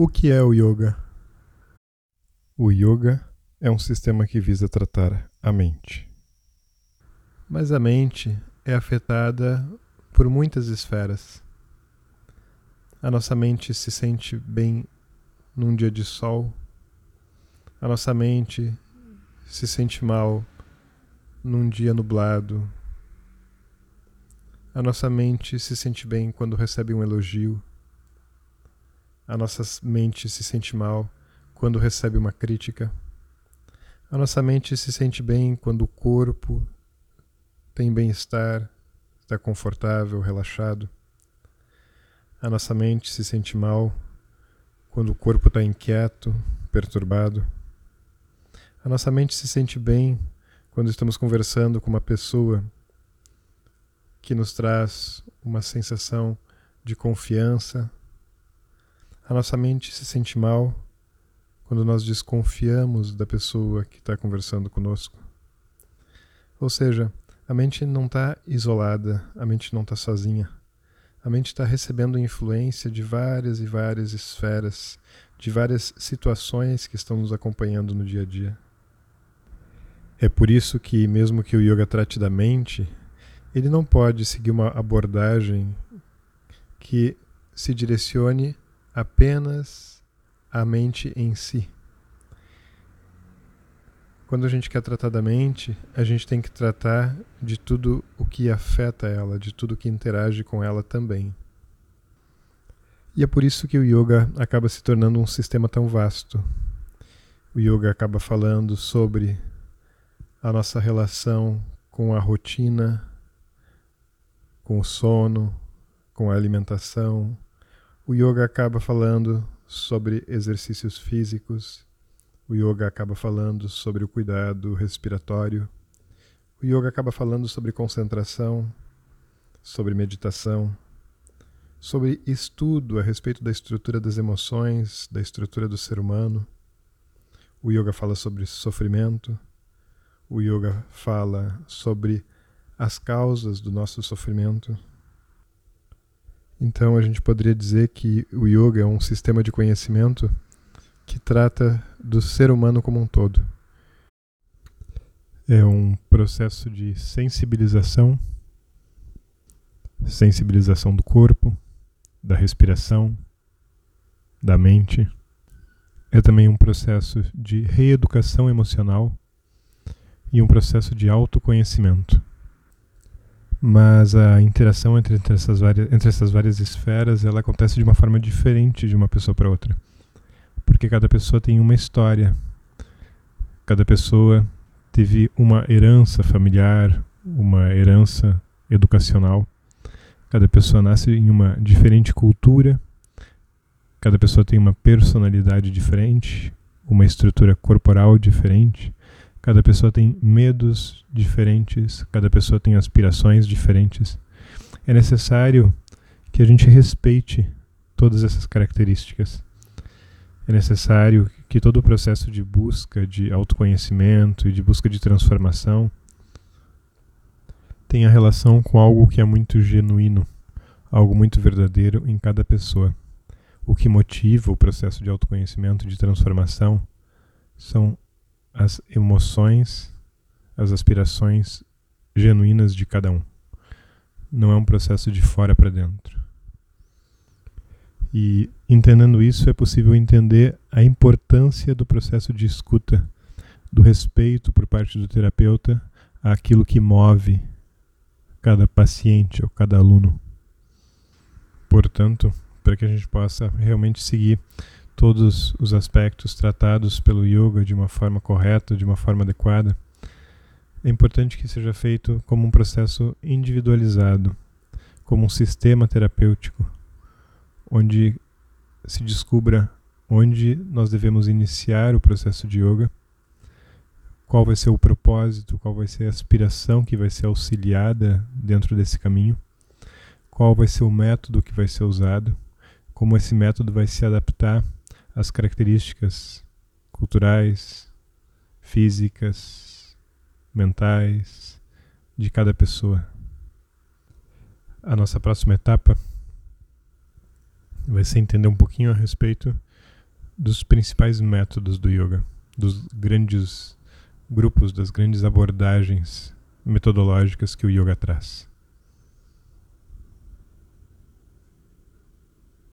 O que é o yoga? O yoga é um sistema que visa tratar a mente. Mas a mente é afetada por muitas esferas. A nossa mente se sente bem num dia de sol. A nossa mente se sente mal num dia nublado. A nossa mente se sente bem quando recebe um elogio. A nossa mente se sente mal quando recebe uma crítica. A nossa mente se sente bem quando o corpo tem bem-estar, está confortável, relaxado. A nossa mente se sente mal quando o corpo está inquieto, perturbado. A nossa mente se sente bem quando estamos conversando com uma pessoa que nos traz uma sensação de confiança. A nossa mente se sente mal quando nós desconfiamos da pessoa que está conversando conosco. Ou seja, a mente não está isolada, a mente não está sozinha. A mente está recebendo influência de várias e várias esferas, de várias situações que estão nos acompanhando no dia a dia. É por isso que, mesmo que o yoga trate da mente, ele não pode seguir uma abordagem que se direcione apenas à mente em si. Quando a gente quer tratar da mente, a gente tem que tratar de tudo o que afeta ela, de tudo que interage com ela também. E é por isso que o yoga acaba se tornando um sistema tão vasto. O yoga acaba falando sobre a nossa relação com a rotina, com o sono, com a alimentação. O yoga acaba falando sobre exercícios físicos o yoga acaba falando sobre o cuidado respiratório. O yoga acaba falando sobre concentração, sobre meditação, sobre estudo a respeito da estrutura das emoções, da estrutura do ser humano. O yoga fala sobre sofrimento. O yoga fala sobre as causas do nosso sofrimento. Então a gente poderia dizer que o yoga é um sistema de conhecimento que trata do ser humano como um todo. É um processo de sensibilização, sensibilização do corpo, da respiração, da mente. É também um processo de reeducação emocional e um processo de autoconhecimento. Mas a interação entre, entre, essas várias, entre essas várias esferas ela acontece de uma forma diferente de uma pessoa para outra porque cada pessoa tem uma história. Cada pessoa teve uma herança familiar, uma herança educacional. Cada pessoa nasce em uma diferente cultura. Cada pessoa tem uma personalidade diferente, uma estrutura corporal diferente. Cada pessoa tem medos diferentes, cada pessoa tem aspirações diferentes. É necessário que a gente respeite todas essas características é necessário que todo o processo de busca de autoconhecimento e de busca de transformação tenha relação com algo que é muito genuíno, algo muito verdadeiro em cada pessoa. O que motiva o processo de autoconhecimento e de transformação são as emoções, as aspirações genuínas de cada um. Não é um processo de fora para dentro. E entendendo isso, é possível entender a importância do processo de escuta, do respeito por parte do terapeuta àquilo que move cada paciente ou cada aluno. Portanto, para que a gente possa realmente seguir todos os aspectos tratados pelo yoga de uma forma correta, de uma forma adequada, é importante que seja feito como um processo individualizado, como um sistema terapêutico onde se descubra onde nós devemos iniciar o processo de yoga, qual vai ser o propósito, qual vai ser a aspiração que vai ser auxiliada dentro desse caminho, qual vai ser o método que vai ser usado, como esse método vai se adaptar às características culturais, físicas, mentais de cada pessoa. A nossa próxima etapa vai ser entender um pouquinho a respeito dos principais métodos do yoga, dos grandes grupos, das grandes abordagens metodológicas que o yoga traz.